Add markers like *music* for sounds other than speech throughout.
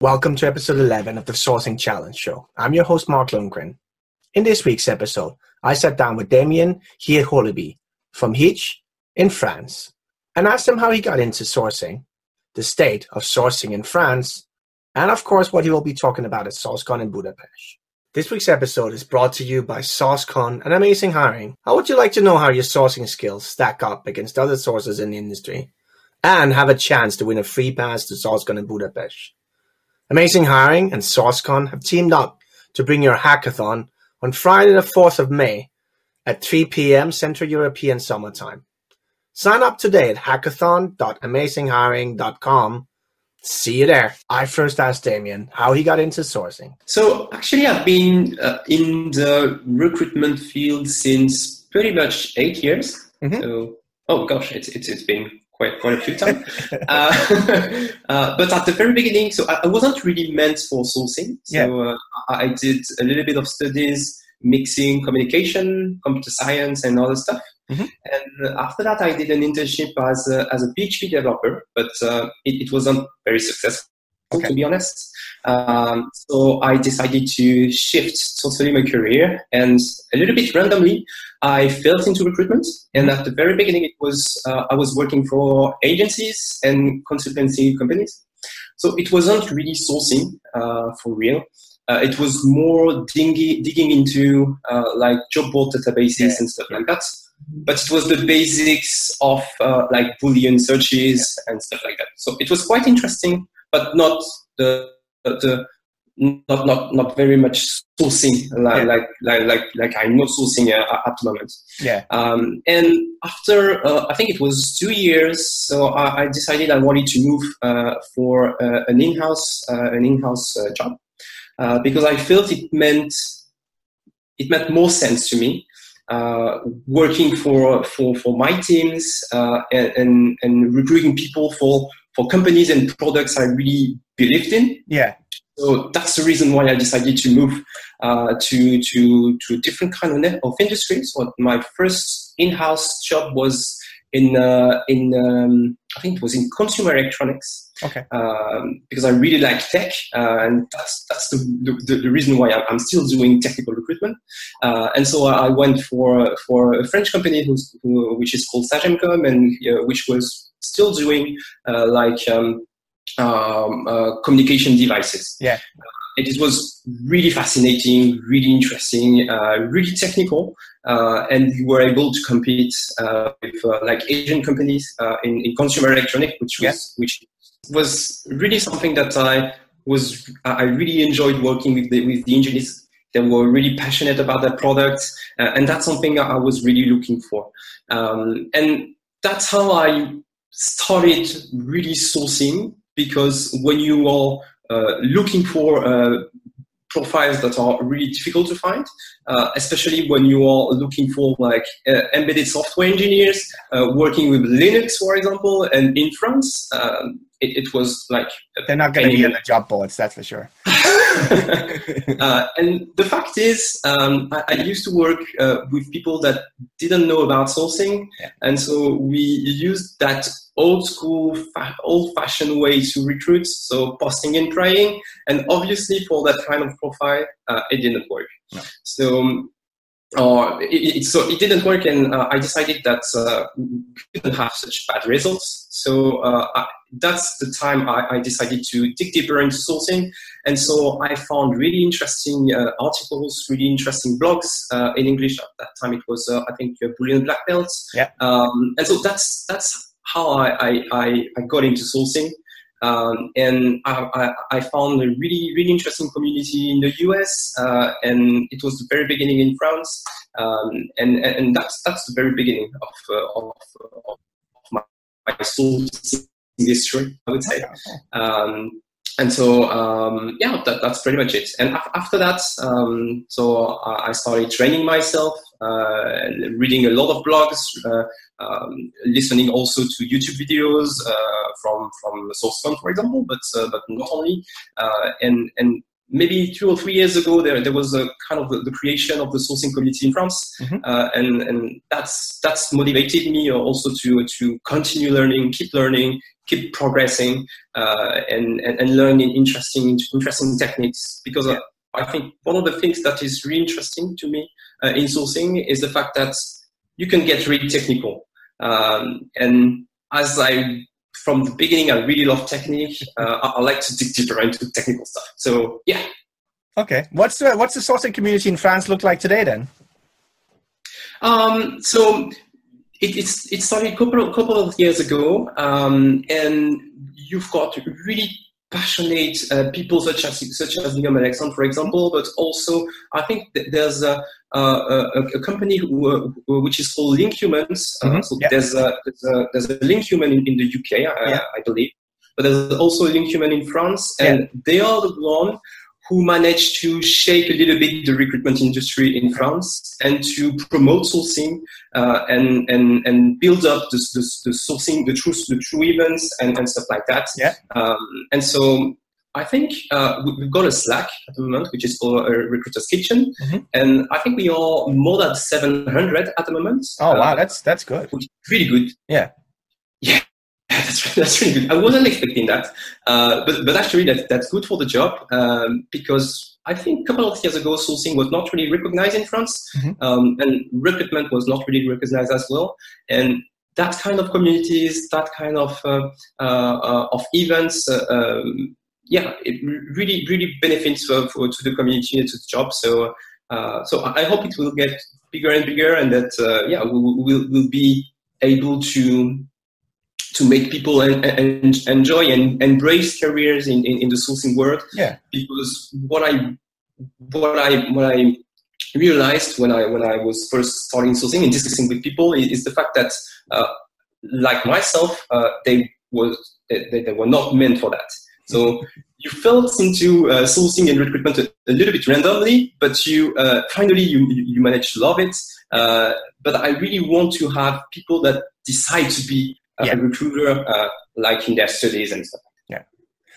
Welcome to episode 11 of the Sourcing Challenge Show. I'm your host, Mark Lundgren. In this week's episode, I sat down with Damien Hié-Coloby from Heetch in France and asked him how he got into sourcing, the state of sourcing in France, and of course, what he will be talking about at SourceCon in Budapest. This week's episode is brought to you by SourceCon and Amazing Hiring. How would you like to know how your sourcing skills stack up against other sources in the industry and have a chance to win a free pass to SourceCon in Budapest? Amazing Hiring and SourceCon have teamed up to bring your hackathon on Friday the 4th of May at 3 p.m. Central European Summer Time. Sign up today at hackathon.amazinghiring.com. See you there. I first asked Damien how he got into sourcing. So actually, I've been uh, in the recruitment field since pretty much eight years. Mm-hmm. So, oh gosh, it's, it's, it's been quite quite a few *laughs* times. uh, *laughs* uh, but at the very beginning, so I, I wasn't really meant for sourcing. So yeah. uh, I did a little bit of studies mixing communication, computer science, and other stuff. Mm-hmm. And after that, I did an internship as a, as a PHP developer, but uh, it, it wasn't very successful. Okay. to be honest. Um, so I decided to shift totally my career and a little bit randomly, I fell into recruitment. And at the very beginning, it was, uh, I was working for agencies and consultancy companies. So it wasn't really sourcing uh, for real. Uh, it was more dingy, digging into uh, like job board databases yeah. and stuff like that. But it was the basics of uh, like Boolean searches yeah. and stuff like that. So it was quite interesting but not the the not not not very much sourcing like yeah. like, like like like I'm not sourcing uh, at the moment. Yeah. Um, and after uh, I think it was two years, so I, I decided I wanted to move uh, for uh, an in-house uh, an in-house uh, job because I felt it meant it meant more sense to me. working for, for, for my teams and, and, and recruiting people for for companies and products I really believed in. Yeah. So that's the reason why I decided to move uh, to to to a different kind of, of industry. So my first in-house job was in uh, in um, I think it was in consumer electronics. Okay. Um, because I really like tech, uh, and that's that's the, the, the, reason why I'm still doing technical recruitment. Uh, and so I went for for a French company who's, who, which is called Sagemcom, and uh, which was still doing uh, like um, um, uh, communication devices. Yeah. it was really fascinating, really interesting, uh, really technical, and we were able to compete with like Asian companies in, in, consumer electronic, which was yeah. which was really something that I was I really enjoyed working with the with the engineers they were really passionate about their product, uh, and that's something I was really looking for. Um, and that's how I started really sourcing because when you are uh, looking for uh, profiles that are really difficult to find, uh, especially when you are looking for like uh, embedded software engineers uh, working with Linux, for example, and in France, um, it, it, was like they're not going to be on the job boards, that's for sure. *laughs* *laughs* uh, and the fact is, um, I, I, used to work uh, with people that didn't know about sourcing, yeah. and so we used that old school, fa- old fashioned way to recruit, so posting and trying. And obviously, for that kind of profile, uh, it didn't work. No. So um, uh, it, it, so it didn't work, and uh, I decided that uh, we couldn't have such bad results. So uh, I, that's the time I, I, decided to dig deeper into sourcing, and so I found really interesting uh, articles, really interesting blogs uh, in English. At that time, it was I think Boolean Black Belt. Yeah. Um, and so that's that's how I, I, I got into sourcing. Um, and I, I, I, found a really, really interesting community in the US, uh, and it was the very beginning in France, um, and, and that's that's the very beginning of uh, of, of, my, my sourcing history, I would say. Um, and so um, yeah, that, that's pretty much it. And after that, um, so I started training myself, uh, reading a lot of blogs, uh, um, listening also to YouTube videos uh, from from SourceCon, for example, but uh, but not only, uh, and and maybe two or three years ago, there, there was a kind of the, the creation of the sourcing community in France, mm-hmm. uh, and and that's that's motivated me also to to continue learning, keep learning, keep progressing, uh, and, and, and learning interesting interesting techniques. Because yeah. I think one of the things that is really interesting to me uh, in sourcing is the fact that you can get really technical, um, and as I from the beginning, I really love technique. Uh, I, I, like to dig deeper into technical stuff. So yeah. Okay, what's the what's the sourcing community in France look like today then? Um, so it, it's it started a couple of, couple of years ago, um, and you've got really passionate uh, people such as such as Guillaume Alexandre, for example, but also I think there's a, a, a company who, uh, which is called Link Humans. Uh, mm-hmm. so yeah. there's, a, there's, a, there's a Link Human in, in the UK, I, yeah. I, believe, but there's also a Link Human in France, and yeah. they are the one who managed to shape a little bit the recruitment industry in France and to promote sourcing uh, and, and, and build up the, the, the, sourcing, the true, the true events and, and stuff like that. Yeah. Um, and so I think uh, we've got a Slack at the moment, which is called a Recruiter's Kitchen, mm-hmm. and I think we are more than 700 at the moment. Oh wow, uh, that's that's good. Really good. Yeah. Yeah, that's, *laughs* that's really good. I wasn't expecting that, uh, but but actually that, that's good for the job um, because I think a couple of years ago sourcing was not really recognized in France, mm-hmm. um, and recruitment was not really recognized as well. And that kind of communities, that kind of uh, uh, uh of events, uh, um, yeah, it really really benefits for, for, to the community and to the job. So uh, so I hope it will get bigger and bigger, and that yeah we will we'll be able to to make people en- en- enjoy and embrace careers in, in, in, the sourcing world. Yeah. Because what I what I what I realized when I when I was first starting sourcing and discussing with people is, is the fact that uh, like myself, uh, they was they, they, were not meant for that. So you fell into uh, sourcing and recruitment a, a, little bit randomly, but you uh, finally you you managed to love it. Uh, but I really want to have people that decide to be yeah. a recruiter, uh, like in their studies and stuff. Yeah.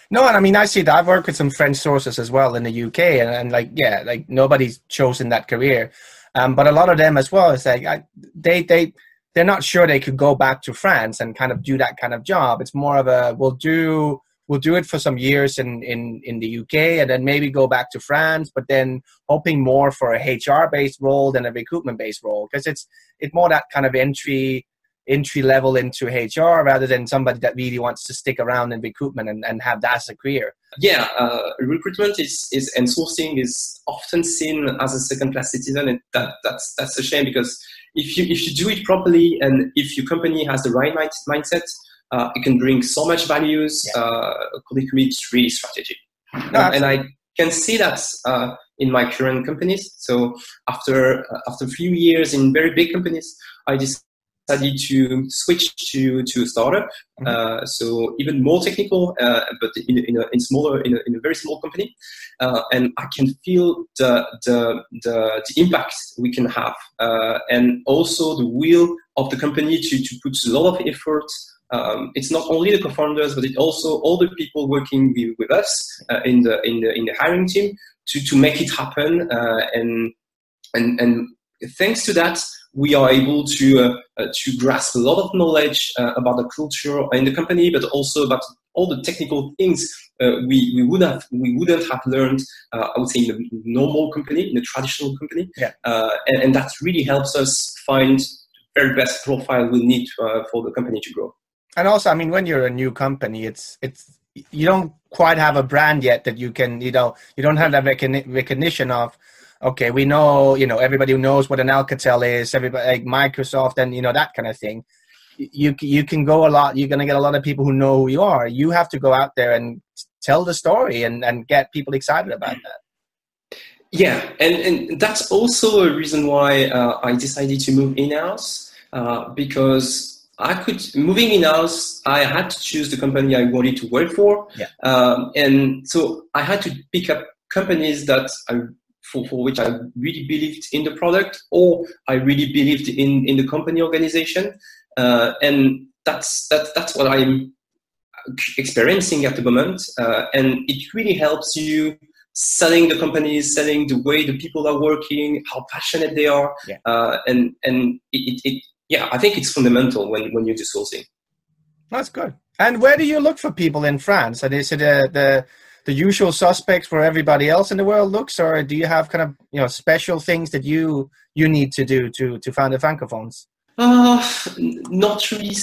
No, and I mean, I see that. I've worked with some French sources as well in the UK, and, and like, yeah, like nobody's chosen that career. Um, but a lot of them as well is like I, they they they're not sure they could go back to France and kind of do that kind of job. It's more of a we'll do we'll do it for some years in in in the UK and then maybe go back to France, but then hoping more for a HR based role than a recruitment based role because it's it's more that kind of entry entry level into HR rather than somebody that really wants to stick around in recruitment and, and have that as a career. Yeah, uh, recruitment is, is and sourcing is often seen as a second class citizen, and that, that's that's a shame because if you if you do it properly and if your company has the right mindset, uh, it can bring so much values. Yeah. Uh, it's really strategic, no, and I can see that uh, in my current companies. So after uh, after a few years in very big companies, I just decided to switch to to a startup. Mm-hmm. Uh, so even more technical, uh, but in, in, a, in smaller in a, in a very small company, uh, and I can feel the the the, the impact we can have, uh, and also the will of the company to to put a lot of effort. Um, it's not only the co-founders, but it also all the people working with, with us uh, in the in the in the hiring team to to make it happen, uh, and and and thanks to that we are able to uh, uh, to grasp a lot of knowledge uh, about the culture in the company, but also about all the technical things uh, we we would have we wouldn't have learned. Uh, I would say in a normal company, in a traditional company, yeah. Uh, and, and, that really helps us find the very best profile we need for the company to grow. And also, I mean, when you're a new company, it's it's you don't quite have a brand yet that you can you know you don't have that recognition of okay, we know, you know, everybody knows what an Alcatel is, everybody like Microsoft and you know that kind of thing. You you can go a lot. You're going to get a lot of people who know who you are. You have to go out there and tell the story and and get people excited about that. Yeah, and and that's also a reason why uh, I decided to move in house uh, because. I could moving in house. I had to choose the company I wanted to work for, yeah. um, and so I had to pick up companies that I for, for which I really believed in the product or I really believed in, in the company organization. Uh, and that's, that, that's what I'm experiencing at the moment. Uh, and it really helps you selling the companies, selling the way the people are working, how passionate they are, yeah. uh, and and it, it, it, yeah, I think it's fundamental when when you do sourcing. That's good. And where do you look for people in France? And is it uh, the the usual suspects where everybody else in the world looks, or do you have kind of you know special things that you you need to do to to find the francophones? Uh, not really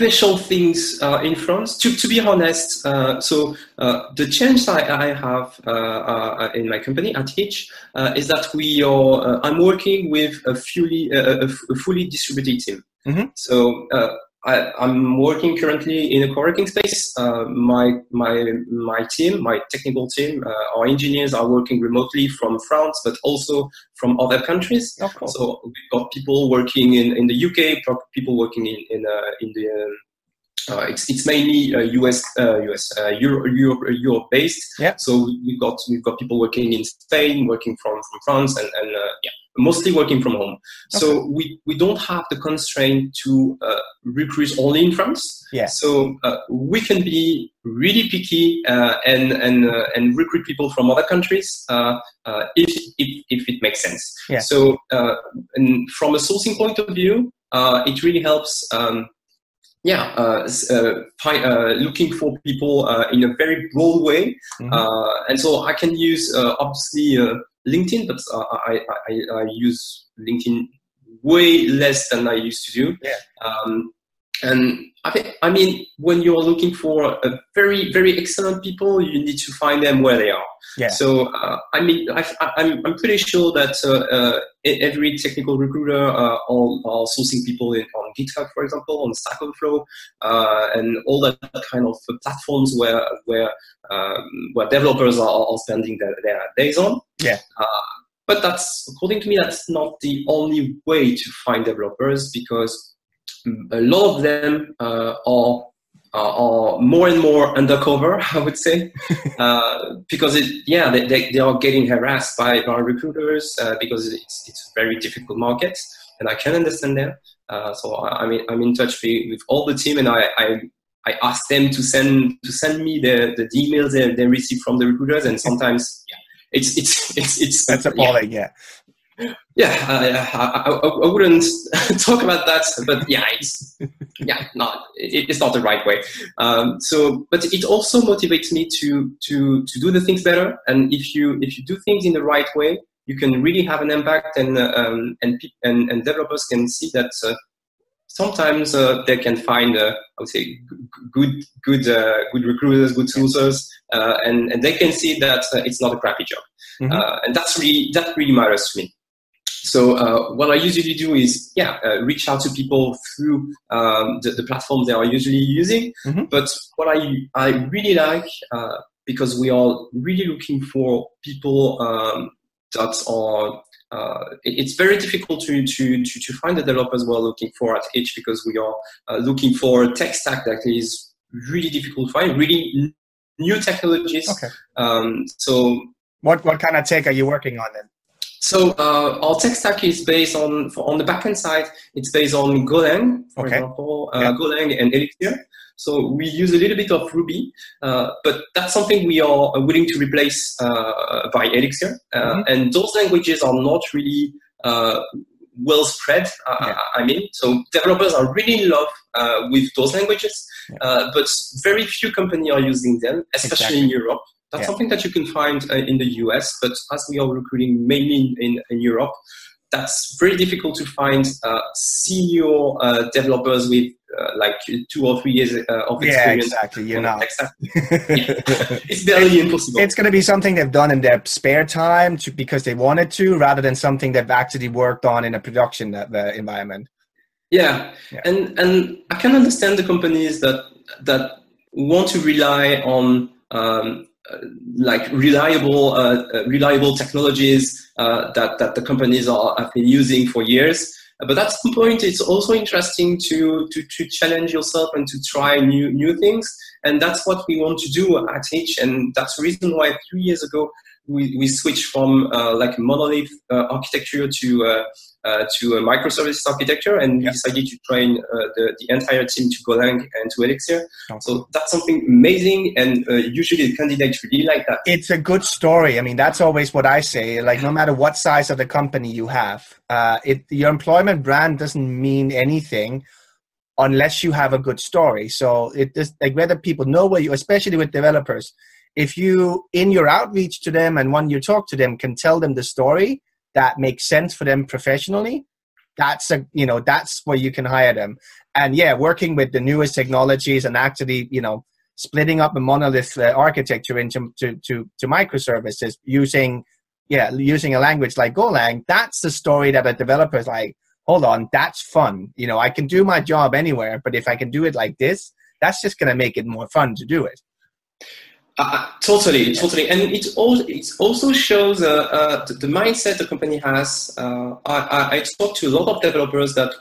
special things uh, in France. To, to be honest, uh, so uh, the change I, I have uh, uh, in my company at Heetch uh, is that we are. I'm working with a fully a, a fully distributed team. Mm-hmm. So I, am working currently in a co-working space. Uh, my my my team, my technical team, uh, our engineers are working remotely from France, but also from other countries. Oh, cool. So we've got people working in, in the UK, people working in in, uh, in the um, uh, it's it's mainly uh, US uh, US uh, Europe, Europe, Europe based. Yeah. So we've got we've got people working in Spain, working from from France, and and uh, yeah, mostly working from home. Okay. So we we don't have the constraint to uh, recruit only in France. Yeah. So we can be really picky and and and recruit people from other countries if, if if it makes sense. Yeah. So and from a sourcing point of view, it really helps. Um, yeah, uh, uh, uh, looking for people uh, in a very broad way. Mm-hmm. Uh, and so I can use uh, obviously LinkedIn, but I, I, I, use LinkedIn way less than I used to do. Yeah. Um, and I think, I mean, when you're looking for a very, very excellent people, you need to find them where they are. Yeah. So, uh, I mean, I, am I'm, I'm pretty sure that uh, uh, every technical recruiter uh, sourcing people in, on GitHub, for example, on Stack Overflow, uh, and all that kind of platforms where where um, where developers are, are spending their, their days on. Yeah. Uh, but that's according to me, that's not the only way to find developers because a lot of them uh, are are more and more undercover, *laughs* I would say, *laughs* uh, because it, yeah, they, they, they, are getting harassed by, by recruiters uh, because it's, it's a very difficult market, and I can understand that. Uh, so I, I mean, I'm in touch with, with all the team, and I, I, I ask them to send to send me the, the emails they, they receive from the recruiters, and sometimes yeah, it's it's *laughs* it's it's that's appalling. Yeah, yeah, uh, I, I, I, wouldn't *laughs* talk about that, but yeah, it's yeah, not it, it's not the right way. Um, so, but it also motivates me to to to do the things better. And if you if you do things in the right way, you can really have an impact, and uh, um, and, and and developers can see that. Uh, sometimes uh, they can find, uh, I would say, good, good, uh, good recruiters, good sourcers, and and they can see that it's not a crappy job, mm-hmm. and that's really that really matters to me. So uh, what I usually do is, yeah, uh, reach out to people through um, the, the platforms they are usually using. Mm-hmm. But what I I really like uh, because we are really looking for people um, that are. Uh, it's very difficult to, to, to, to, find the developers we're looking for at Heetch because we are uh, looking for a tech stack that is really difficult to find, really new technologies. Okay. Um, so what what kind of tech are you working on then? So uh, our tech stack is based on on the backend side. It's based on Golang, for okay. example, uh, yeah. Golang and Elixir. So we use a little bit of Ruby, uh, but that's something we are willing to replace uh, by Elixir. Uh, mm-hmm. And those languages are not really uh, well spread. Yeah. I mean, so developers are really in love with those languages, yeah. but very few companies are using them, especially exactly. in Europe. That's yeah. something that you can find uh, in the US, but as we are recruiting mainly in, in Europe, that's very difficult to find uh, senior uh, developers with uh, like two or three years uh, of experience. Yeah, exactly. You're not. *laughs* it's barely impossible. It's going to be something they've done in their spare time to, because they wanted to, rather than something they've actually worked on in a production uh, environment. Yeah. yeah, and and I can understand the companies that that want to rely on um, like reliable uh, uh, reliable technologies that that the companies are, have been using for years. But at some point, it's also interesting to, to, to challenge yourself and to try new new things. And that's what we want to do at H. And that's the reason why three years ago we, we switched from uh, like monolith uh, architecture to uh, uh, to a microservices architecture, and yeah. we decided to train uh, the, the entire team to Golang and to Elixir. So that's something amazing, and uh, usually the candidates really like that. It's a good story. I mean, that's always what I say. Like, no matter what size of the company you have, uh, it your employment brand doesn't mean anything unless you have a good story. So it is like whether people know where you, especially with developers, if you in your outreach to them and when you talk to them can tell them the story that makes sense for them professionally that's a you know that's where you can hire them. And yeah working with the newest technologies and actually you know splitting up a monolith uh, architecture into to, to, to microservices using yeah using a language like golang that's the story that a developer is like hold on that's fun. You know i can do my job anywhere but if i can do it like this that's just going to make it more fun to do it uh, totally, totally, and it also it also shows uh, uh, the, the, mindset the company has. Uh, I, I, talked to a lot of developers that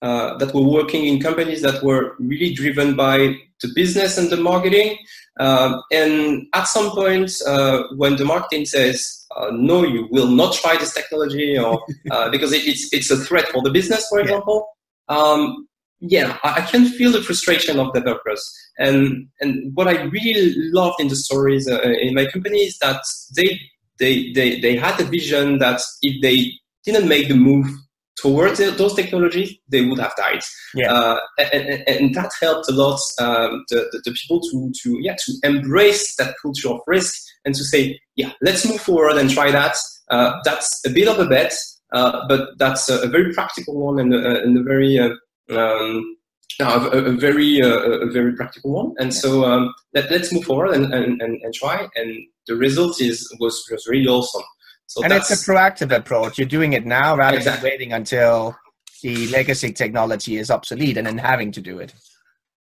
uh, that were working in companies that were really driven by the business and the marketing. Um, and at some point, uh, when the marketing says no, you will not try this technology, or *laughs* because it, it's it's a threat for the business, for example. Um, yeah, I, can feel the frustration of developers. And and what I really loved in the stories uh, in my company is that they they they they had a vision that if they didn't make the move towards those technologies, they would have died. Yeah. Uh, and, and, and, that helped a lot um, the, the, the, people to, to, yeah, to embrace that culture of risk and to say, yeah, let's move forward and try that. Uh, that's a bit of a bet, uh, but that's a, a, very practical one and a, and a very um, a, a, very uh, a very practical one. And so um, let, us move forward and, and, and, and, try. And the result is was was really awesome. So and it's a proactive approach. You're doing it now rather exactly. than waiting until the legacy technology is obsolete and then having to do it.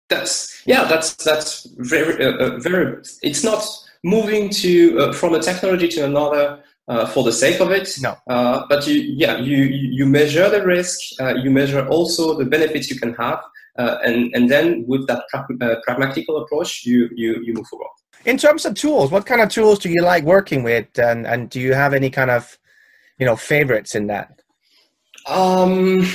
That's yeah. That's that's very uh, uh very. It's not moving to uh, from a technology to another uh, for the sake of it. No. Uh, but you, yeah, you, you measure the risk, uh, you measure also the benefits you can have, uh, and, and then with that pra- uh, pragmatical approach, you, you, you move forward. In terms of tools, what kind of tools do you like working with, and, and do you have any kind of, you know, favorites in that? Um,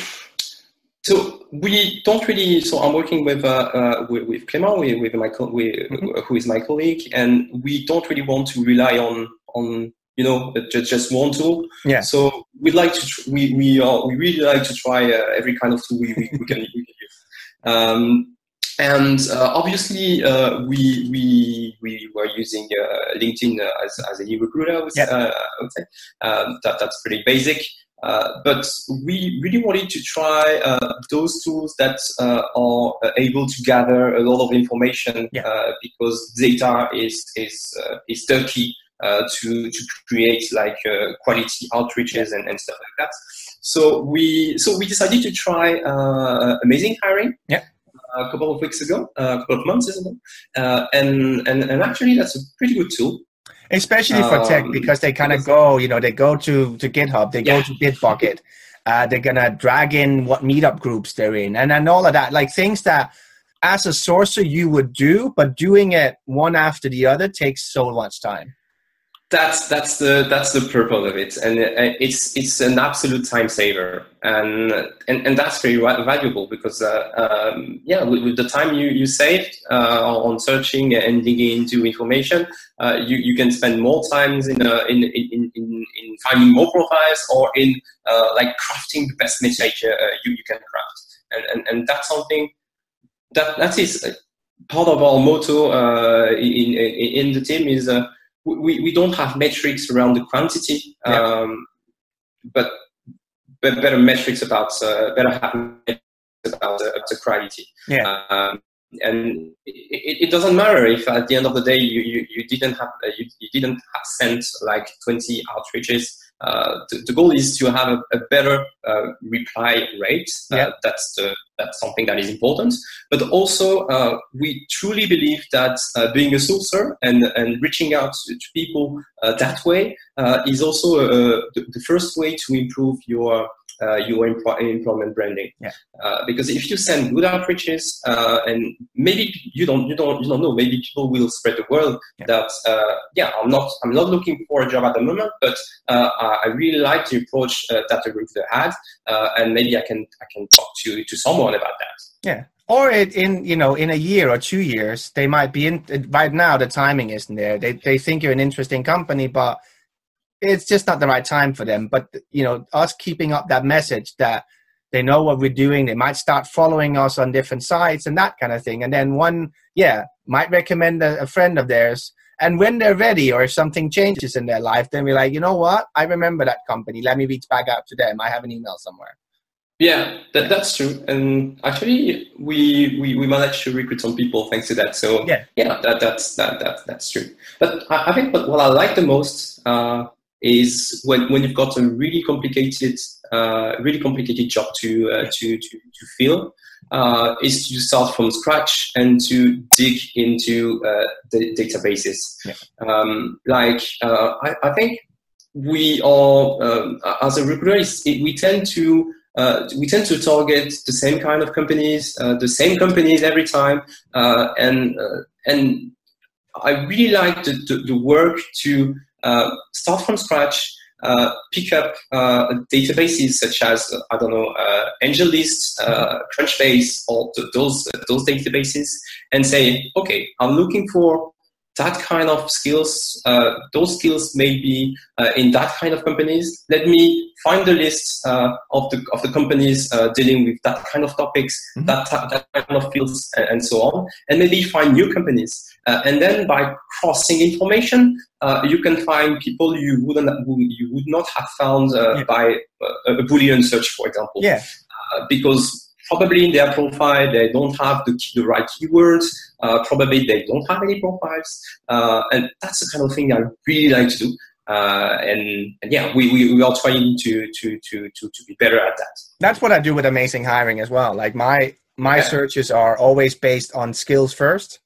so we don't really. So I'm working with uh, uh, with, with Clément, with, with my co- with, mm-hmm. who is my colleague, and we don't really want to rely on on you know just, just one tool. Yeah. So we'd like to tr- we we are we really like to try uh, every kind of tool we, we, we, can, *laughs* we can use. Um, and uh, obviously, uh, we we we were using uh, LinkedIn uh, as as a new recruiter. I would, yeah. Uh, I would say um, that that's pretty basic. but we really wanted to try those tools that are able to gather a lot of information yeah. because data is is is the key uh, to to create like uh, quality outreaches and, and stuff like that. So we so we decided to try uh, amazing hiring. Yeah. A couple of weeks ago, a couple of months ago, and, and and actually that's a pretty good tool especially for tech um, because they kind of go you know they go to to github they yeah. go to bitbucket uh, they're gonna drag in what meetup groups they're in and and all of that like things that as a sourcer you would do but doing it one after the other takes so much time that's that's the that's the purpose of it, and it's it's an absolute time saver, and and, and that's very valuable because uh, um, yeah, with, with, the time you you saved uh, on searching and digging into information, uh, you you can spend more times in, uh, in, in, in in finding more profiles or in uh, like crafting the best message uh, you you can craft, and and, and that's something that that is part of our motto in, in in the team is we, we don't have metrics around the quantity, yeah. um, but, but better metrics about uh, better have about uh, the quality. Yeah. Um, and it, it, doesn't matter if at the end of the day you, you, you didn't have uh, you, you didn't have sent like 20 outreaches uh, the, the, goal is to have a, a better uh, reply rate. Uh, yeah. that's the, that's something that is important. But also, uh, we truly believe that uh, being a sourcer and and reaching out to, to people that way is also the, the, first way to improve your uh, your employment branding. Yeah. Uh, because if you send good outreaches, uh, and maybe you don't, you don't, you don't know, maybe people will spread the word yeah. that, uh, yeah, I'm not, I'm not looking for a job at the moment, but uh, I really like the approach uh, that the recruiter had, and maybe I can, I can talk to to someone about that. Yeah, or it, in you know in a year or two years they might be in right now the timing isn't there they, they think you're an interesting company but it's just not the right time for them. But you know us keeping up that message that they know what we're doing they might start following us on different sites and that kind of thing. And then one yeah might recommend a, a friend of theirs. And when they're ready or if something changes in their life then we're like you know what? I remember that company. Let me reach back out to them. I have an email somewhere. Yeah, that, that's true. And actually, we, we, we managed to recruit some people thanks to that. So yeah, yeah that, that's, that, that, that's true. But I, I think what, what I like the most uh, is when, when you've got a really complicated, uh, really complicated job to, uh, to, to, to fill, uh, is to start from scratch and to dig into uh, the databases. Yeah. Um, like, uh, I, I think we are, um, as a recruiter, we tend to uh, we tend to target the same kind of companies, uh, the same companies every time, uh, and uh, and I really like the, the, the work to Uh, start from scratch, uh, pick up uh, databases such as I don't know uh, AngelList, Crunchbase, or those those databases, and say, okay, I'm looking for that kind of skills, uh, those skills may be uh, in that kind of companies. Let me find the list uh, of the of the companies uh, dealing with that kind of topics, mm-hmm. that that kind of fields, and, and, so on, and maybe find new companies. Uh, and then by crossing information, uh, you can find people you wouldn't you would not have found yeah. by a, a boolean search, for example. Yeah. because probably in their profile they don't have the, the right keywords. Uh, probably they don't have any profiles, uh, and that's the kind of thing I really like to do. Uh, and, and, yeah, we, we, we are trying to, to, to, to, to be better at that. That's what I do with amazing hiring as well. Like my my yeah. searches are always based on skills 1st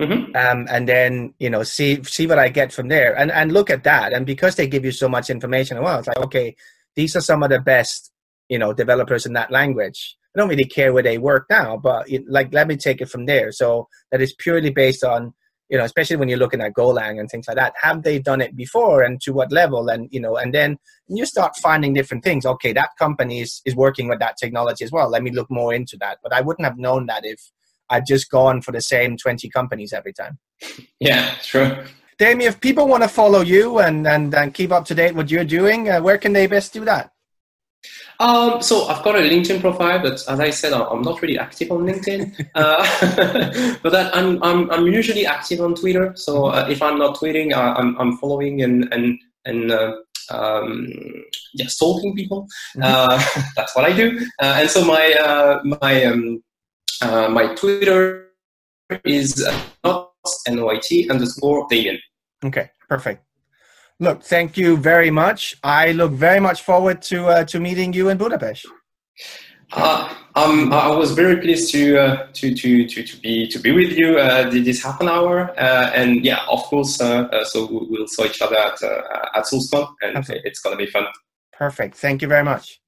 mm-hmm. um, and then you know see see what I get from there, and and look at that. And because they give you so much information, well, it's like okay, these are some of the best you know developers in that language I don't really care where they work now, but it, like let me take it from there. So that is purely based on you know, especially when you're looking at Golang and things like that. Have they done it before, and to what level? And you know, and then you start finding different things. Okay, that company is is working with that technology as well. Let me look more into that. But I wouldn't have known that if I'd just gone for the same 20 companies every time. Yeah, true. Damien, if people want to follow you and, and, and keep up to date what you're doing, uh, where can they best do that? Um, so I've got a LinkedIn profile, but as I said, I'm not really active on LinkedIn. *laughs* uh, *laughs* but I'm, I'm, I'm usually active on Twitter. So uh, if I'm not tweeting, uh, I'm, I'm following and and and uh, um, yeah, stalking people. Mm-hmm. Uh, *laughs* that's what I do. Uh, and so my my um, my Twitter is not nyt underscore Damien. Okay, perfect. Look, thank you very much. I look very much forward to uh, to meeting you in Budapest. Uh, um, I was very pleased to uh, to, to to to be to be with you uh, this half an hour, uh, and yeah, of course. Uh, uh, so we'll saw each other at at SourceCon, and okay. it's gonna be fun. Perfect. Thank you very much.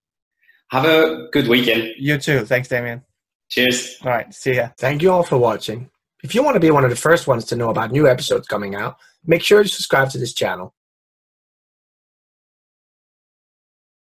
Have a good weekend. You too. Thanks, Damien. Cheers. All right. See ya. Thank you all for watching. If you want to be one of the first ones to know about new episodes coming out, make sure to subscribe to this channel